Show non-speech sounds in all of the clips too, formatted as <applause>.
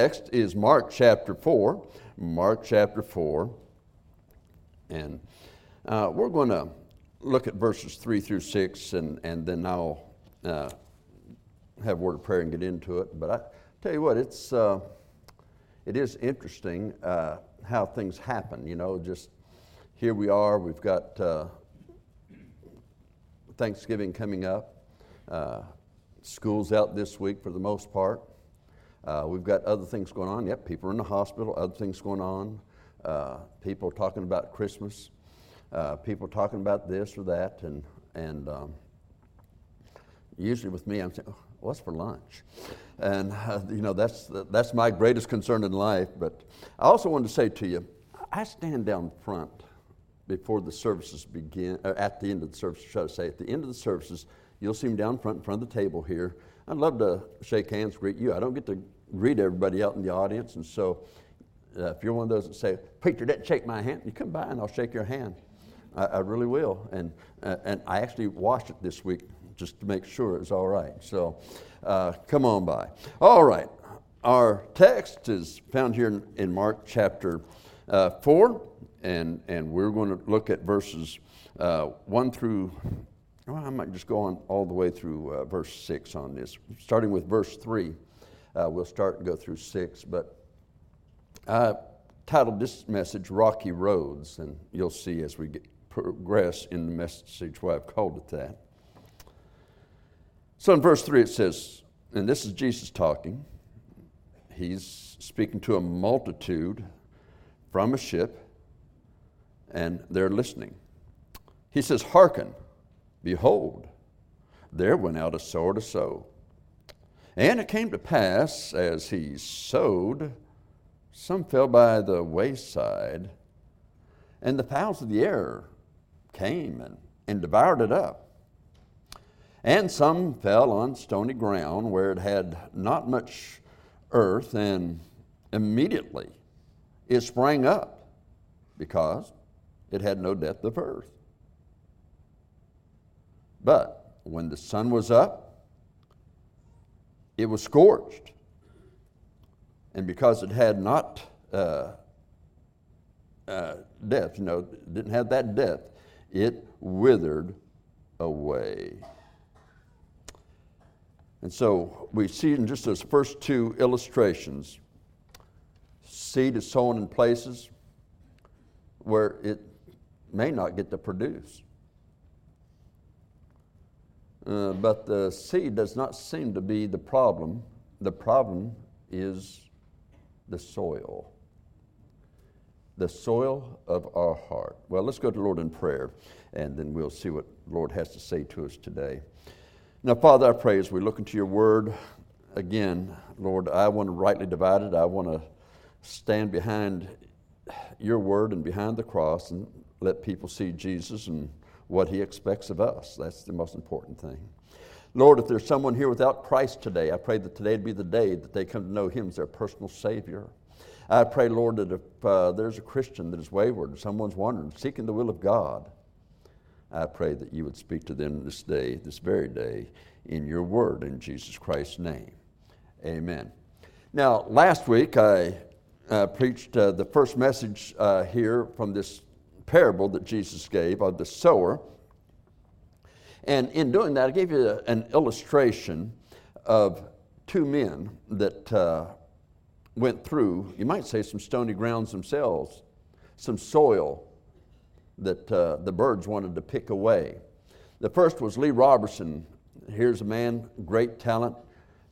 Next is Mark chapter 4. Mark chapter 4. And uh, we're going to look at verses 3 through 6, and, and then I'll uh, have a word of prayer and get into it. But I tell you what, it's, uh, it is interesting uh, how things happen. You know, just here we are, we've got uh, Thanksgiving coming up. Uh, school's out this week for the most part. Uh, we've got other things going on. Yep, people are in the hospital, other things going on. Uh, people talking about Christmas. Uh, people talking about this or that. And, and um, usually with me, I'm saying, oh, what's for lunch? And, uh, you know, that's, that's my greatest concern in life. But I also wanted to say to you, I stand down front before the services begin, uh, at the end of the service, should I say, at the end of the services, you'll see me down front in front of the table here. I'd love to shake hands, greet you. I don't get to greet everybody out in the audience, and so uh, if you're one of those that say, Preacher, didn't shake my hand, you come by and I'll shake your hand. I, I really will. And, uh, and I actually washed it this week just to make sure it's all right. So uh, come on by. All right. Our text is found here in, in Mark chapter uh, 4, and, and we're going to look at verses uh, 1 through well, I might just go on all the way through uh, verse 6 on this. Starting with verse 3, uh, we'll start and go through 6. But I titled this message Rocky Roads, and you'll see as we progress in the message why I've called it that. So in verse 3 it says, and this is Jesus talking, he's speaking to a multitude from a ship, and they're listening. He says, Hearken Behold, there went out a sower to sow. And it came to pass, as he sowed, some fell by the wayside, and the fowls of the air came and, and devoured it up. And some fell on stony ground where it had not much earth, and immediately it sprang up because it had no depth of earth. But when the sun was up, it was scorched. And because it had not uh, uh, death, you know, didn't have that death, it withered away. And so we see in just those first two illustrations seed is sown in places where it may not get to produce. Uh, but the seed does not seem to be the problem. The problem is the soil. The soil of our heart. Well, let's go to the Lord in prayer, and then we'll see what the Lord has to say to us today. Now, Father, I pray as we look into your word, again, Lord, I want to rightly divide it. I want to stand behind your word and behind the cross and let people see Jesus and what He expects of us. That's the most important thing. Lord, if there's someone here without Christ today, I pray that today would be the day that they come to know Him as their personal Savior. I pray, Lord, that if uh, there's a Christian that is wayward, someone's wandering, seeking the will of God, I pray that you would speak to them this day, this very day, in your word, in Jesus Christ's name. Amen. Now, last week I uh, preached uh, the first message uh, here from this parable that Jesus gave of the sower. And in doing that, I gave you an illustration of two men that uh, went through, you might say, some stony grounds themselves, some soil that uh, the birds wanted to pick away. The first was Lee Roberson. Here's a man, great talent.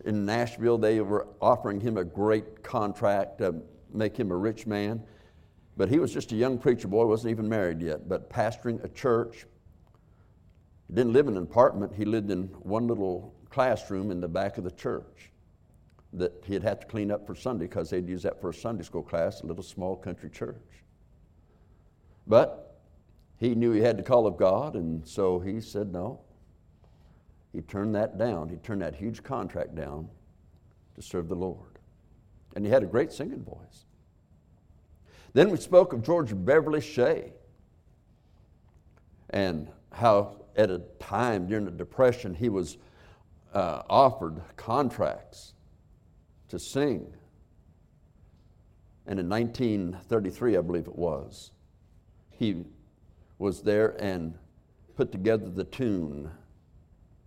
In Nashville, they were offering him a great contract to make him a rich man. But he was just a young preacher boy, wasn't even married yet, but pastoring a church. He didn't live in an apartment, he lived in one little classroom in the back of the church that he'd have to clean up for Sunday because they'd use that for a Sunday school class, a little small country church. But he knew he had the call of God, and so he said no. He turned that down. He turned that huge contract down to serve the Lord. And he had a great singing voice. Then we spoke of George Beverly Shea and how at a time during the Depression he was uh, offered contracts to sing And in 1933, I believe it was, he was there and put together the tune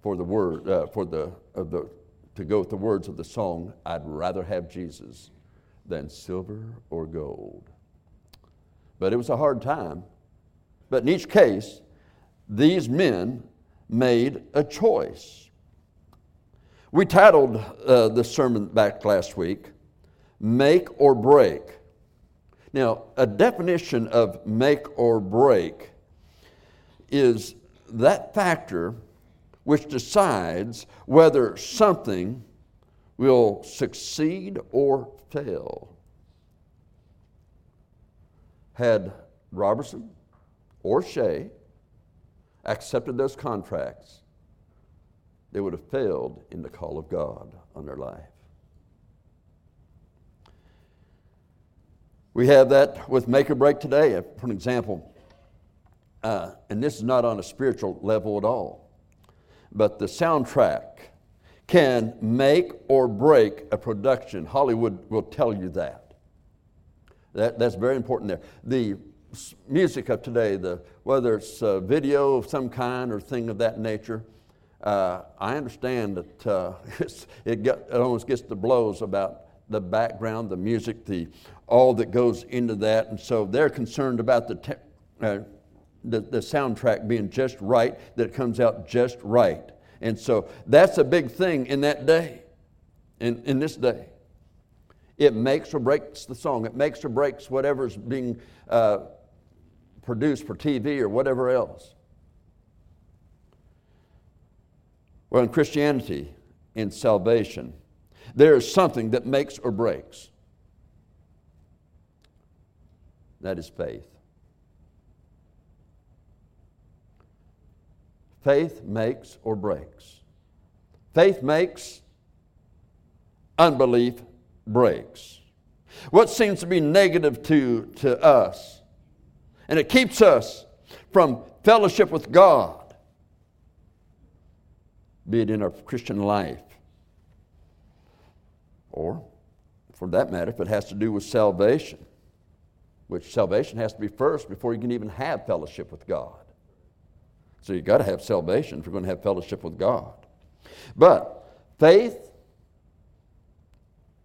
for the word, uh, for the, uh, the, to go with the words of the song, I'd rather have Jesus than silver or gold. But it was a hard time. But in each case, these men made a choice. We titled uh, the sermon back last week, Make or Break. Now, a definition of make or break is that factor which decides whether something will succeed or fail. Had Roberson or Shea accepted those contracts, they would have failed in the call of God on their life. We have that with make or break today. For an example, uh, and this is not on a spiritual level at all, but the soundtrack can make or break a production. Hollywood will tell you that. That that's very important there. The music of today, the, whether it's a video of some kind or thing of that nature, uh, I understand that uh, <laughs> it, it almost gets the blows about the background, the music, the, all that goes into that. And so they're concerned about the, te- uh, the, the soundtrack being just right, that it comes out just right. And so that's a big thing in that day, in, in this day. It makes or breaks the song. It makes or breaks whatever's being uh, produced for TV or whatever else. Well, in Christianity, in salvation, there is something that makes or breaks. That is faith. Faith makes or breaks. Faith makes, unbelief breaks. What seems to be negative to, to us, and it keeps us from fellowship with God, be it in our Christian life, or for that matter, if it has to do with salvation, which salvation has to be first before you can even have fellowship with God. So you've got to have salvation if you're going to have fellowship with God. But faith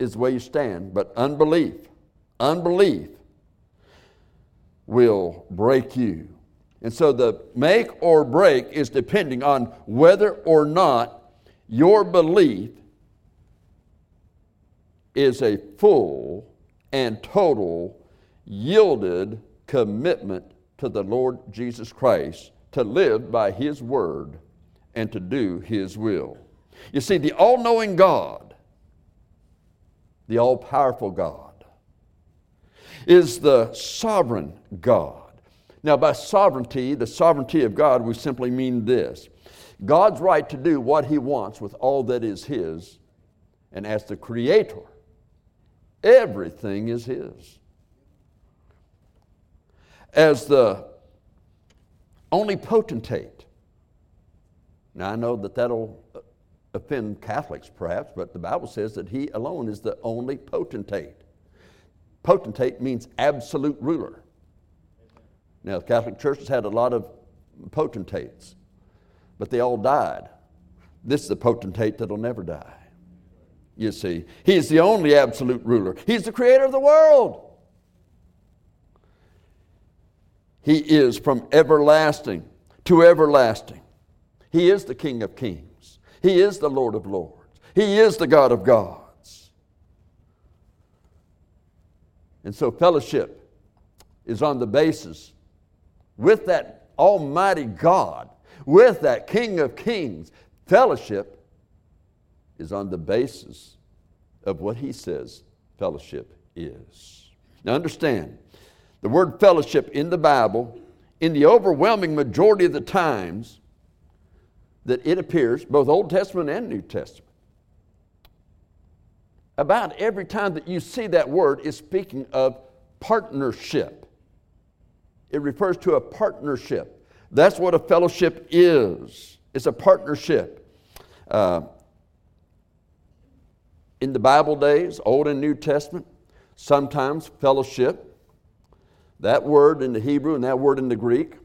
is way you stand, but unbelief, unbelief will break you. And so the make or break is depending on whether or not your belief is a full and total yielded commitment to the Lord Jesus Christ to live by His Word and to do His will. You see, the all knowing God, the all powerful God, is the sovereign God. Now, by sovereignty, the sovereignty of God, we simply mean this God's right to do what He wants with all that is His, and as the Creator, everything is His. As the only potentate. Now, I know that that'll offend Catholics perhaps, but the Bible says that he alone is the only potentate. Potentate means absolute ruler. Now, the Catholic Church has had a lot of potentates, but they all died. This is the potentate that'll never die. You see, he's the only absolute ruler, he's the creator of the world. He is from everlasting to everlasting. He is the King of kings. He is the Lord of lords. He is the God of gods. And so, fellowship is on the basis with that Almighty God, with that King of kings. Fellowship is on the basis of what He says fellowship is. Now, understand, the word fellowship in the Bible, in the overwhelming majority of the times that it appears, both Old Testament and New Testament, about every time that you see that word is speaking of partnership. It refers to a partnership. That's what a fellowship is. It's a partnership. Uh, in the Bible days, Old and New Testament, Sometimes fellowship, that word in the Hebrew and that word in the Greek,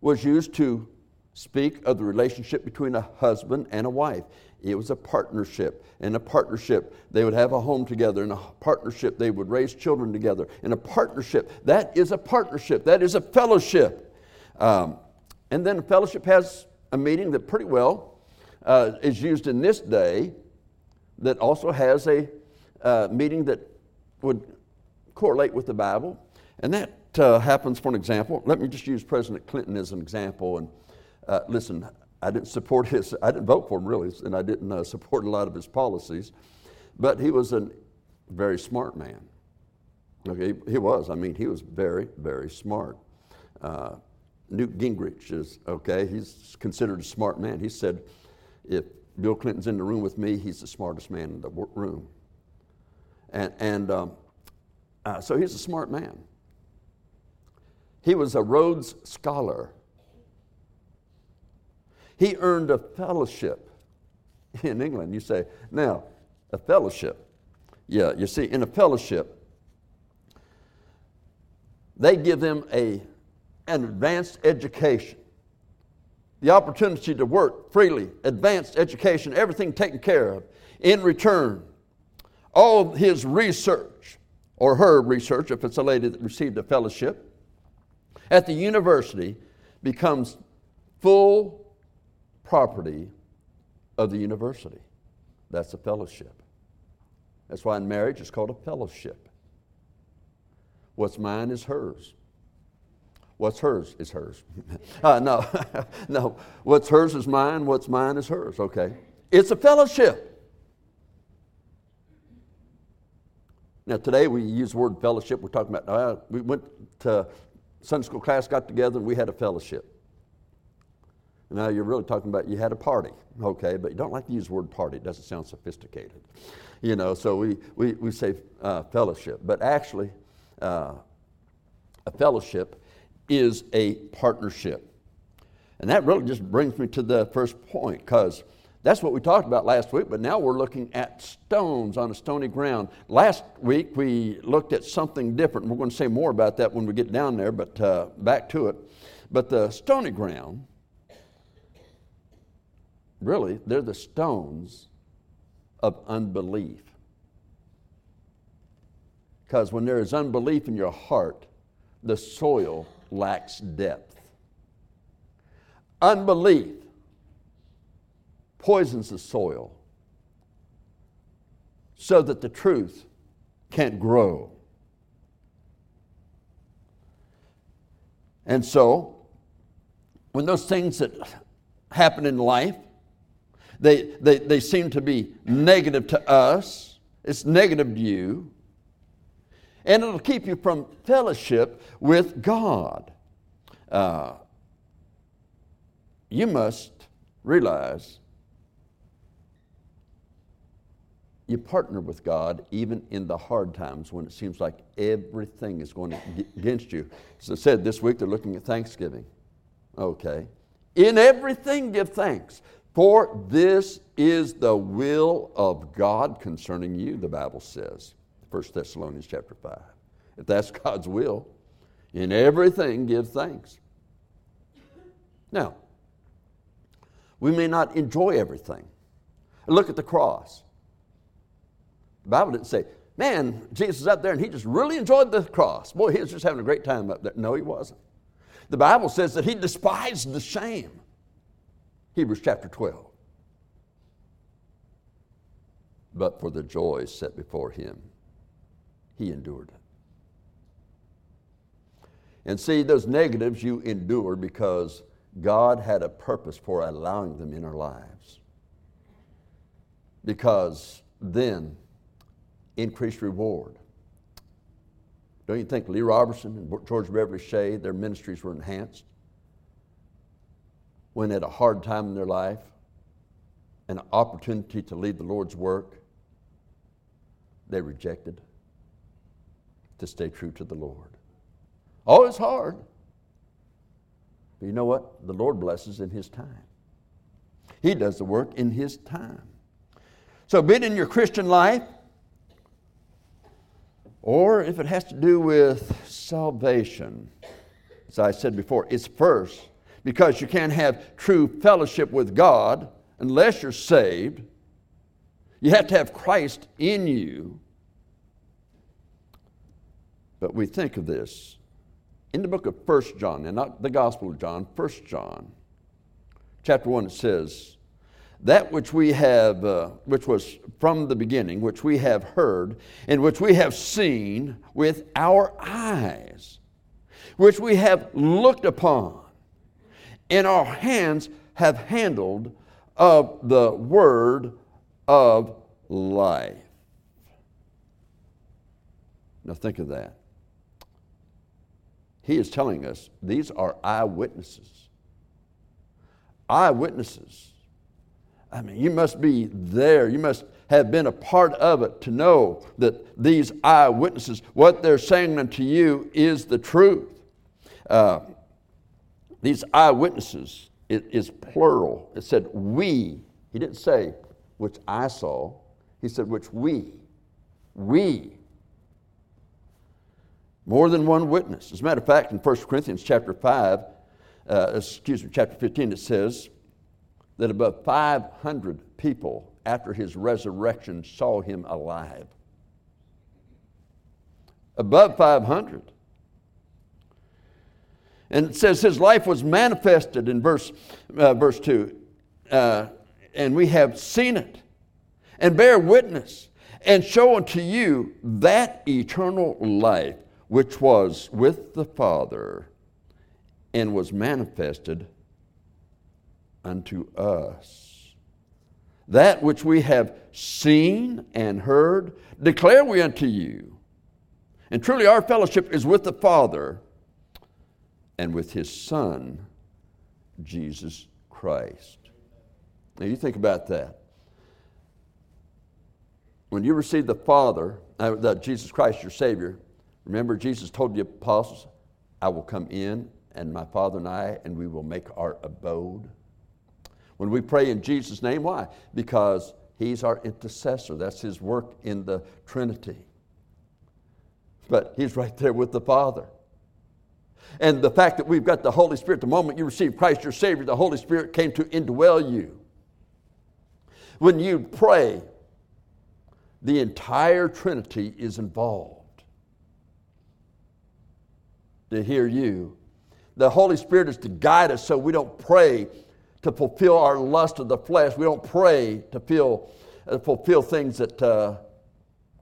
was used to speak of the relationship between a husband and a wife. It was a partnership. In a partnership, they would have a home together. In a partnership, they would raise children together. In a partnership, that is a partnership. That is a fellowship. Um, and then a fellowship has a meaning that pretty well uh, is used in this day that also has a uh, that would correlate with the Bible. And that uh, happens, for an example, let me just use President Clinton as an example. And uh, listen, I didn't support his, I didn't vote for him really, and I didn't uh, support a lot of his policies, but he was a very smart man. Okay, he was. I mean, he was very, very smart. Uh, Newt Gingrich is, okay, he's considered a smart man. He said, if Bill Clinton's in the room with me, he's the smartest man in the room. And, and um, uh, so he's a smart man. He was a Rhodes Scholar. He earned a fellowship <laughs> in England. You say, now, a fellowship. Yeah, you see, in a fellowship, they give them a, an advanced education, the opportunity to work freely, advanced education, everything taken care of. In return, all his research, or her research, if it's a lady that received a fellowship, at the university becomes full property of the university. That's a fellowship. That's why in marriage it's called a fellowship. What's mine is hers. What's hers is hers. <laughs> uh, no, <laughs> no. What's hers is mine. What's mine is hers. Okay. It's a fellowship. Now, today we use the word fellowship. We're talking about, uh, we went to Sunday school class, got together, and we had a fellowship. Now you're really talking about you had a party, okay, but you don't like to use the word party. It doesn't sound sophisticated. You know, so we, we, we say uh, fellowship. But actually, uh, a fellowship is a partnership. And that really just brings me to the first point, because that's what we talked about last week, but now we're looking at stones on a stony ground. Last week we looked at something different. We're going to say more about that when we get down there, but uh, back to it. But the stony ground really, they're the stones of unbelief. Because when there is unbelief in your heart, the soil lacks depth. Unbelief poisons the soil so that the truth can't grow. And so, when those things that happen in life they, they, they seem to be negative to us, it's negative to you, and it'll keep you from fellowship with God. Uh, you must realize you partner with God even in the hard times when it seems like everything is going against you. As I said, this week they're looking at Thanksgiving. Okay. In everything, give thanks. For this is the will of God concerning you, the Bible says. 1 Thessalonians chapter 5. If that's <laughs> God's will, in everything give thanks. Now, we may not enjoy everything. Look at the cross. The Bible didn't say, man, Jesus is up there and he just really enjoyed the cross. Boy, he was just having a great time up there. No, he wasn't. The Bible says that he despised the shame. Hebrews chapter 12. But for the joy set before him, he endured it. And see, those negatives you endure because God had a purpose for allowing them in our lives. Because then, increased reward. Don't you think Lee Roberson and George Beverly Shea, their ministries were enhanced? When at a hard time in their life, an opportunity to lead the Lord's work, they rejected to stay true to the Lord. Oh, it's hard. But you know what? The Lord blesses in His time. He does the work in His time. So, be it in your Christian life, or if it has to do with salvation. As I said before, it's first because you can't have true fellowship with God unless you're saved. You have to have Christ in you. But we think of this in the book of First John, and not the Gospel of John, First John, chapter 1, it says, That which we have, uh, which was from the beginning, which we have heard, and which we have seen with our eyes, which we have looked upon, and our hands have handled of the word of life. Now think of that. He is telling us these are eyewitnesses. Eyewitnesses. I mean, you must be there. You must have been a part of it to know that these eyewitnesses, what they're saying unto you is the truth. Uh, these eyewitnesses it is plural. It said we. He didn't say which I saw. He said which we. We more than one witness. As a matter of fact, in 1 Corinthians chapter 5, uh, excuse me, chapter 15, it says that about 500 people after his resurrection saw him alive. Above 500. And it says his life was manifested in verse, uh, verse 2. Uh, and we have seen it and bear witness and show unto you that eternal life which was with the Father and was manifested unto us. That which we have seen and heard, declare we unto you. And truly, our fellowship is with the Father and with His Son, Jesus Christ. Now, you think about that. When you receive the Father, uh, Jesus Christ, your Savior, Remember, Jesus told the apostles, I will come in, and my Father and I, and we will make our abode. When we pray in Jesus' name, why? Because He's our intercessor. That's His work in the Trinity. But He's right there with the Father. And the fact that we've got the Holy Spirit, the moment you receive Christ your Savior, the Holy Spirit came to indwell you. When you pray, the entire Trinity is involved to hear you. The Holy Spirit is to guide us so we don't pray to fulfill our lust of the flesh. We don't pray to feel, uh, fulfill things that uh,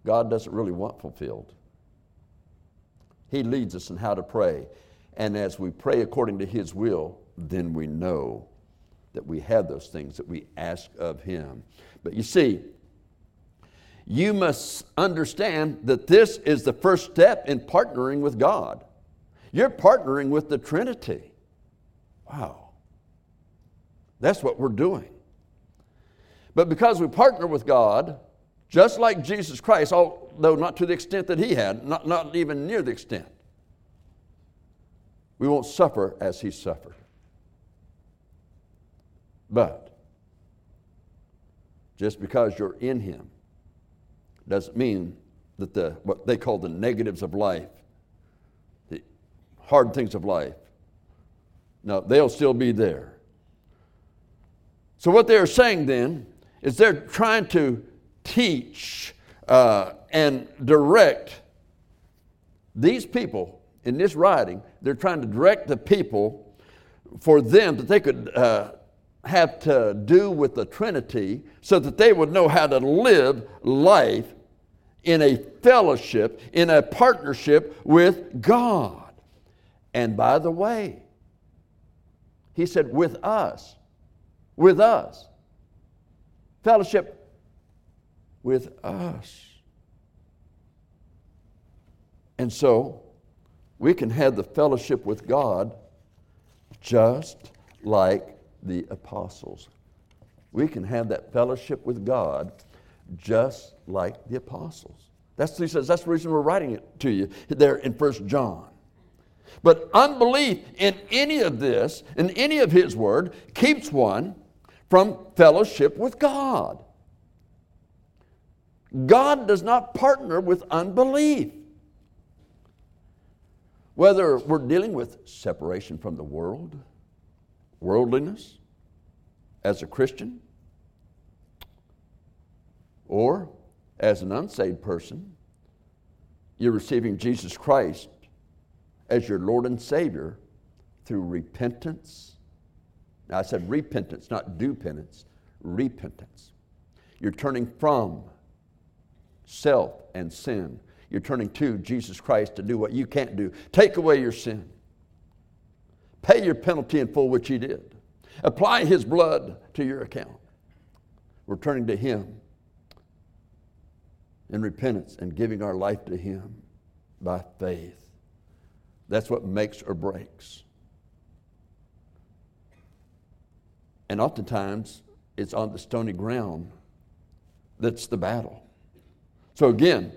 God doesn't really want fulfilled. He leads us in how to pray. And as we pray according to His will, then we know that we have those things that we ask of Him. But you see, you must understand that this is the first step in partnering with God. You're partnering with the Trinity. Wow. That's what we're doing. But because we partner with God, just like Jesus Christ, although not to the extent that he had, not, not even near the extent, we won't suffer as he suffered. But just because you're in him doesn't mean that the what they call the negatives of life the hard things of life. No, they'll still be there. So, what they're saying then is they're trying to teach uh, and direct these people in this writing. They're trying to direct the people for them that they could uh, have to do with the Trinity so that they would know how to live life in a fellowship, in a partnership with God. And by the way, he said, with us, with us, fellowship with us. And so, we can have the fellowship with God just like the apostles. We can have that fellowship with God just like the apostles. That's, he says, that's the reason we're writing it to you there in First John. But unbelief in any of this, in any of His Word, keeps one from fellowship with God. God does not partner with unbelief. Whether we're dealing with separation from the world, worldliness, as a Christian, or as an unsaved person, you're receiving Jesus Christ as your Lord and Savior through repentance. Now, I said repentance, not do penance, repentance. You're turning from self and sin. You're turning to Jesus Christ to do what you can't do. Take away your sin. Pay your penalty in full, which He did. Apply His blood to your account. We're turning to Him in repentance and giving our life to Him by faith. That's what makes or breaks. And oftentimes, it's on the stony ground that's the battle. So, again,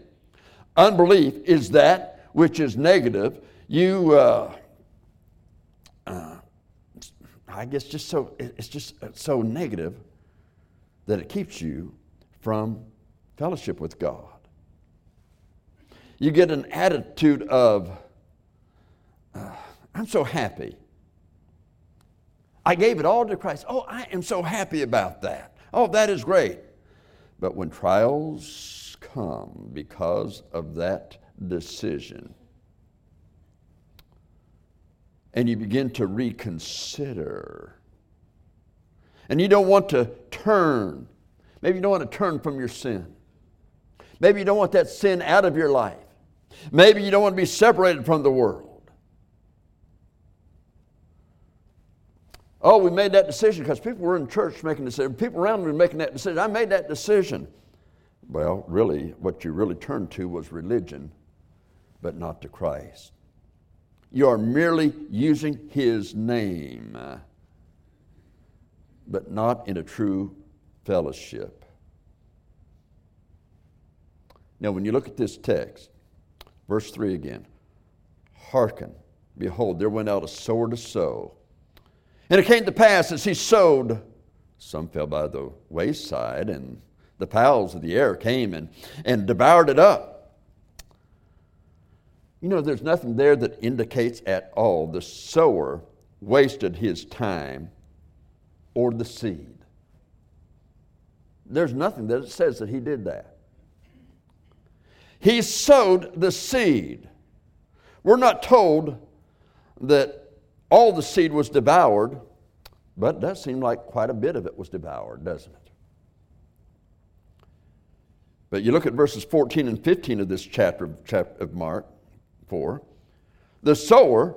unbelief is that which is negative. You, uh, uh, I guess, just so it's just so negative that it keeps you from fellowship with God. You get an attitude of, uh, I'm so happy. I gave it all to Christ. Oh, I am so happy about that. Oh, that is great. But when trials come because of that decision, and you begin to reconsider, and you don't want to turn, maybe you don't want to turn from your sin. Maybe you don't want that sin out of your life. Maybe you don't want to be separated from the world. Oh, we made that decision because people were in church making decisions. People around me were making that decision. I made that decision. Well, really, what you really turned to was religion, but not to Christ. You are merely using His name, but not in a true fellowship. Now, when you look at this text, verse 3 again hearken, behold, there went out a sower to sow. And it came to pass as he sowed, some fell by the wayside, and the fowls of the air came and, and devoured it up. You know, there's nothing there that indicates at all the sower wasted his time or the seed. There's nothing that says that he did that. He sowed the seed. We're not told that all the seed was devoured, but it does seem like quite a bit of it was devoured, doesn't it? But you look at verses 14 and 15 of this chapter of Mark 4. The sower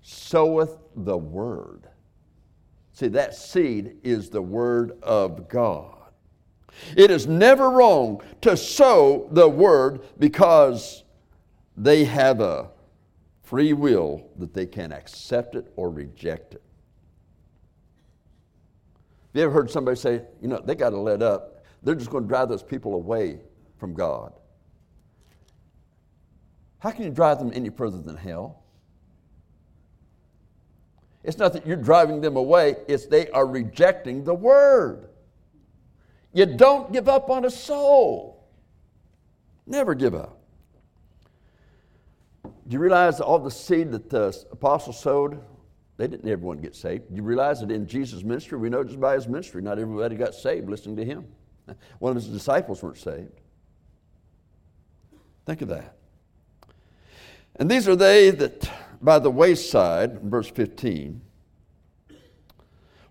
soweth the word. See, that seed is the word of God. It is never wrong to sow the word because they have a free will that they can accept it or reject it. Have you ever heard somebody say, you know, they got to let up? They're just going to drive those people away from God. How can you drive them any further than hell? It's not that you're driving them away, it's they are rejecting the word. You don't give up on a soul. Never give up. Do you realize all the seed that the apostles sowed? They didn't everyone get saved. Do you realize that in Jesus' ministry, we know just by his ministry, not everybody got saved listening to him. <laughs> One of his disciples weren't saved. Think of that. And these are they that by the wayside, verse 15,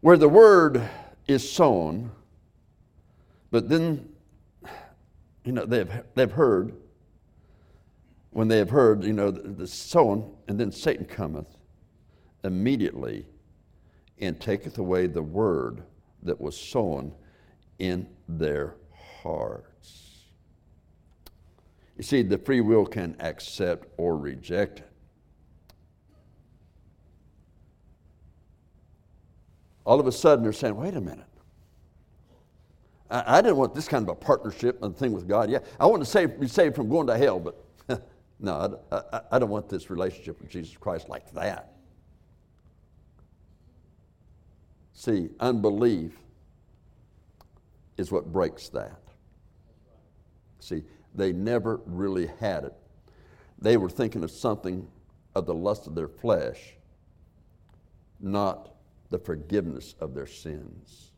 where the word is sown, but then, you know, they've, they've heard, when they have heard, you know, the, the sown, and then Satan cometh immediately and taketh away the word that was sown in their hearts. You see, the free will can accept or reject it. All of a sudden, they're saying, wait a minute. I, I didn't want this kind of a partnership and thing with God. Yeah, I want to save, be saved from going to hell, but <laughs> no, I, I, I don't want this relationship with Jesus Christ like that. See, unbelief is what breaks that. See, they never really had it. They were thinking of something of the lust of their flesh, not the forgiveness of their sins.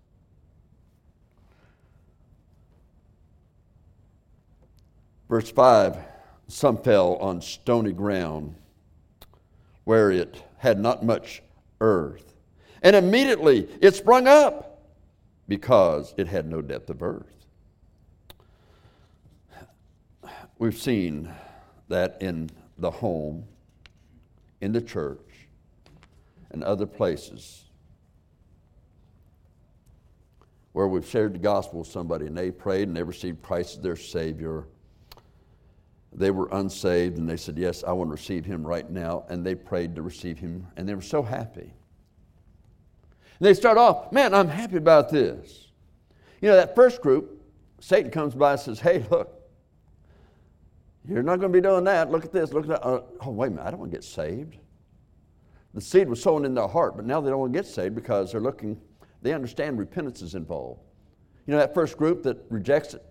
Verse 5 Some fell on stony ground where it had not much earth, and immediately it sprung up because it had no depth of earth. We've seen that in the home, in the church, and other places where we've shared the gospel with somebody and they prayed and they received Christ as their Savior. They were unsaved and they said, Yes, I want to receive Him right now. And they prayed to receive Him and they were so happy. And they start off, Man, I'm happy about this. You know, that first group, Satan comes by and says, Hey, look, you're not going to be doing that. Look at this. Look at that. Uh, oh, wait a minute. I don't want to get saved. The seed was sown in their heart, but now they don't want to get saved because they're looking, they understand repentance is involved. You know, that first group that rejects it,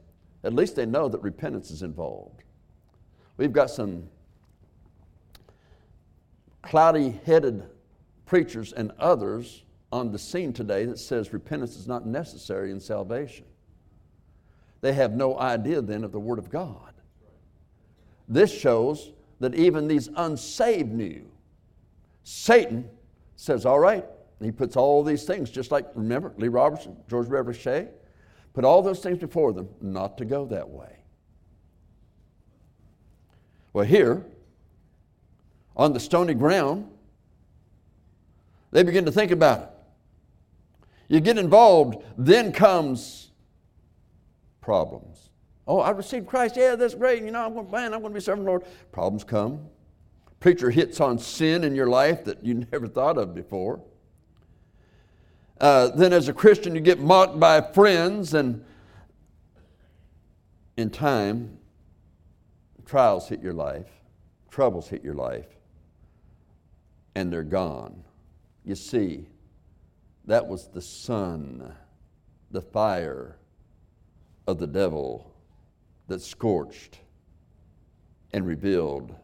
at least they know that repentance is involved. We've got some cloudy headed preachers and others on the scene today that says repentance is not necessary in salvation. They have no idea then of the Word of God. This shows that even these unsaved knew. Satan says, All right, he puts all these things, just like, remember, Lee Roberson, George Beverly Shea, put all those things before them not to go that way. Well, here, on the stony ground, they begin to think about it. You get involved, then comes problems. Oh, I received Christ. Yeah, that's great. You know, I'm going, man, I'm going to be serving the Lord. Problems come. Preacher hits on sin in your life that you <laughs> never thought of before. Uh, then, as a Christian, you get mocked by friends, and in time, trials hit your life, troubles hit your life, and they're gone. You see, that was the sun, the fire of the devil that scorched and revealed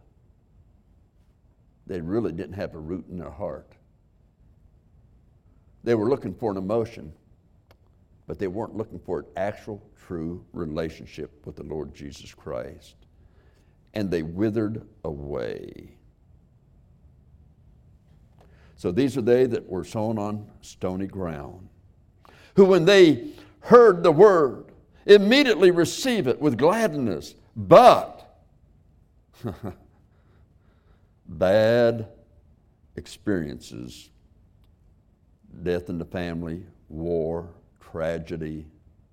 they really didn't have a root in their heart. They were looking for an emotion, but they weren't looking for an actual, true relationship with the Lord Jesus Christ. And they withered away. So these are they that were sown on stony ground, who, when they heard the word, Immediately receive it with gladness. But <laughs> bad experiences, death in the family, war, tragedy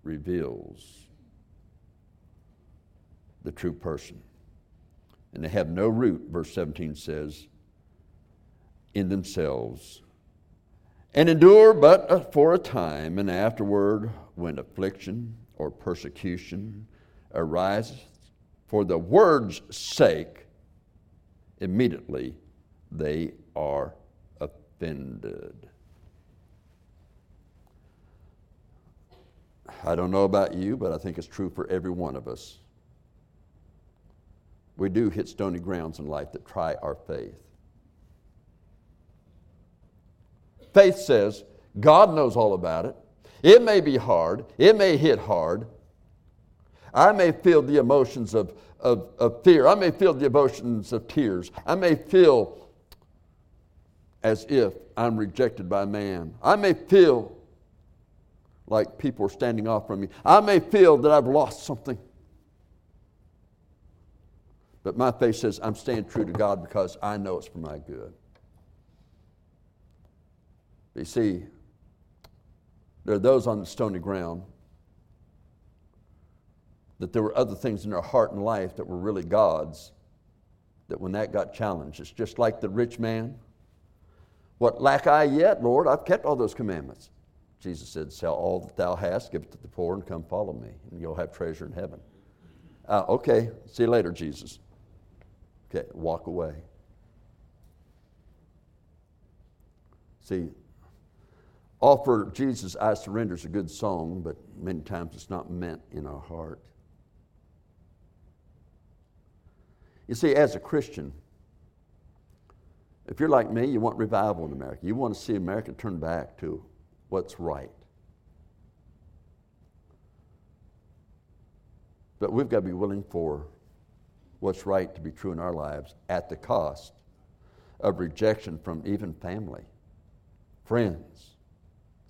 reveals the true person. And they have no root, verse 17 says, in themselves, and endure but for a time, and afterward, when affliction or persecution arises for the word's sake, immediately they are offended. I don't know about you, but I think it's true for every one of us. We do hit stony grounds in life that try our faith. Faith says, God knows all about it. It may be hard, it may hit hard. I may feel the emotions of, of, of fear, I may feel the emotions of tears, I may feel as if I'm rejected by man. I may feel like people are standing off from me. I may feel that I've lost something. But my faith says I'm staying true to God because I know it's for my good. You see, there are those on the stony ground that there were other things in their heart and life that were really God's, that when that got challenged, it's just like the rich man. What lack I yet, Lord? I've kept all those commandments. Jesus said, Sell all that thou hast, give it to the poor, and come follow me, and you'll have treasure in heaven. Uh, okay, see you later, Jesus. Okay, walk away. See, Offer Jesus, I surrender is a good song, but many times it's not meant in our heart. You see, as a Christian, If you're like me, you want revival in America. You want to see America turn back to what's right. But we've got to be willing for what's right to be true in our lives at the cost of rejection from even family, friends,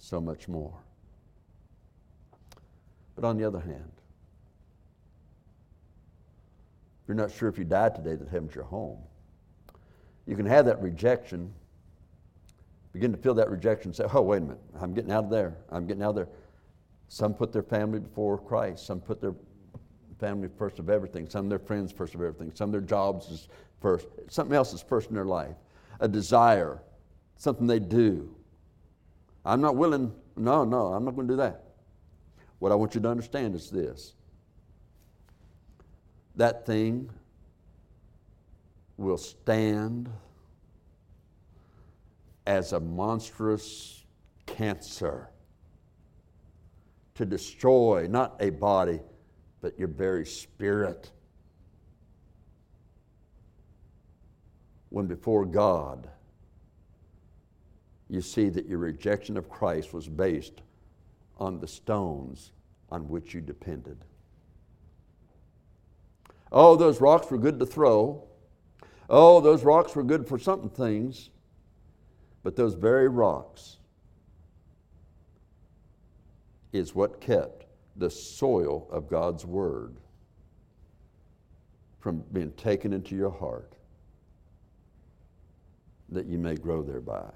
so much more. But on the other hand, if you're not sure if you died today that heaven's your home, you can have that rejection, begin to feel that rejection, say, oh, wait a minute, I'm getting out of there. I'm getting out of there. Some put their family before Christ. Some put their family first of everything. Some their friends first of everything. Some their jobs is first. Something else is first in their life. A desire, something they do. I'm not willing, no, no, I'm not going to do that. What I want you to understand is this that thing will stand as a monstrous cancer to destroy not a body, but your very spirit. When before God, you see that your rejection of Christ was based on the stones on which you depended. Oh, those rocks were good to throw. Oh, those rocks were good for something things. But those very rocks is what kept the soil of God's Word from being taken into your heart that you may grow thereby.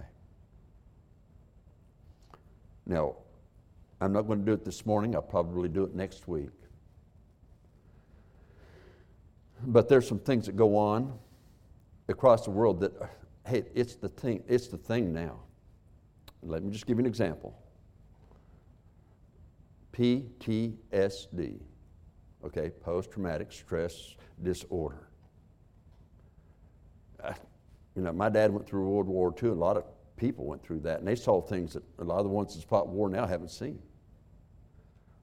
Now, I'm not going to do it this morning. I'll probably do it next week. But there's some things that go on across the world that, hey, it's the thing, it's the thing now. Let me just give you an example. PTSD, okay, post traumatic stress disorder. Uh, you know, my dad went through World War II. A lot of people went through that, and they saw things that a lot of the ones that fought war now haven't seen.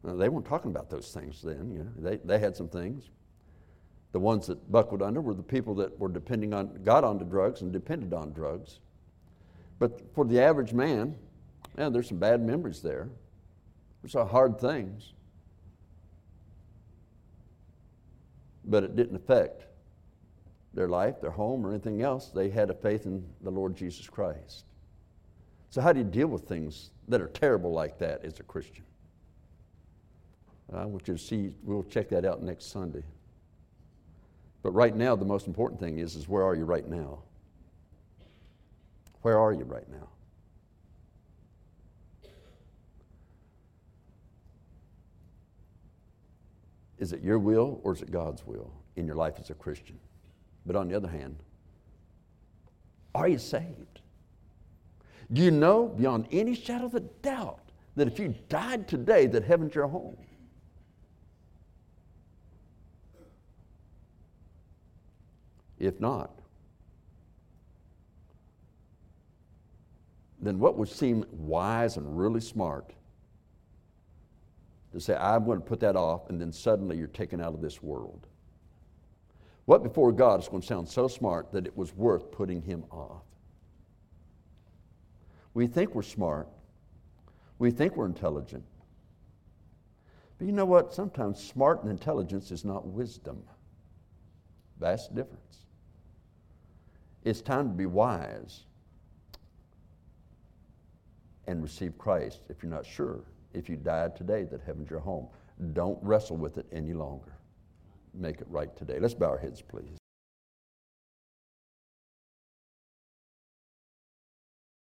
Now, they weren't talking about those things then. You know, they, they had some things. The ones that buckled under were the people that were depending on, got onto drugs and depended on drugs. But for the average man, yeah, there's some bad memories there. There's some hard things. But it didn't affect their life, their home, or anything else. They had a faith in the Lord Jesus Christ. So, how do you deal with things that are terrible like that as a Christian? I want you to see, we'll check that out next Sunday. But right now, the most important thing is, is where are you right now? Where are you right now? Is it your will or is it God's will in your life as a Christian? But on the other hand, are you saved? Do you know beyond any shadow of a doubt that if you died today, that heaven's your home? If not, then what would seem wise and really smart to say, I'm going to put that off, and then suddenly you're taken out of this world? What before God is going to sound so smart that it was worth putting him off? We think we're smart. We think we're intelligent. But you know what? Sometimes smart and intelligence is not wisdom. Vast difference. It's time to be wise and receive Christ if you're not sure. If you died today, that heaven's your home. Don't wrestle with it any longer. Make it right today. Let's bow our heads, please.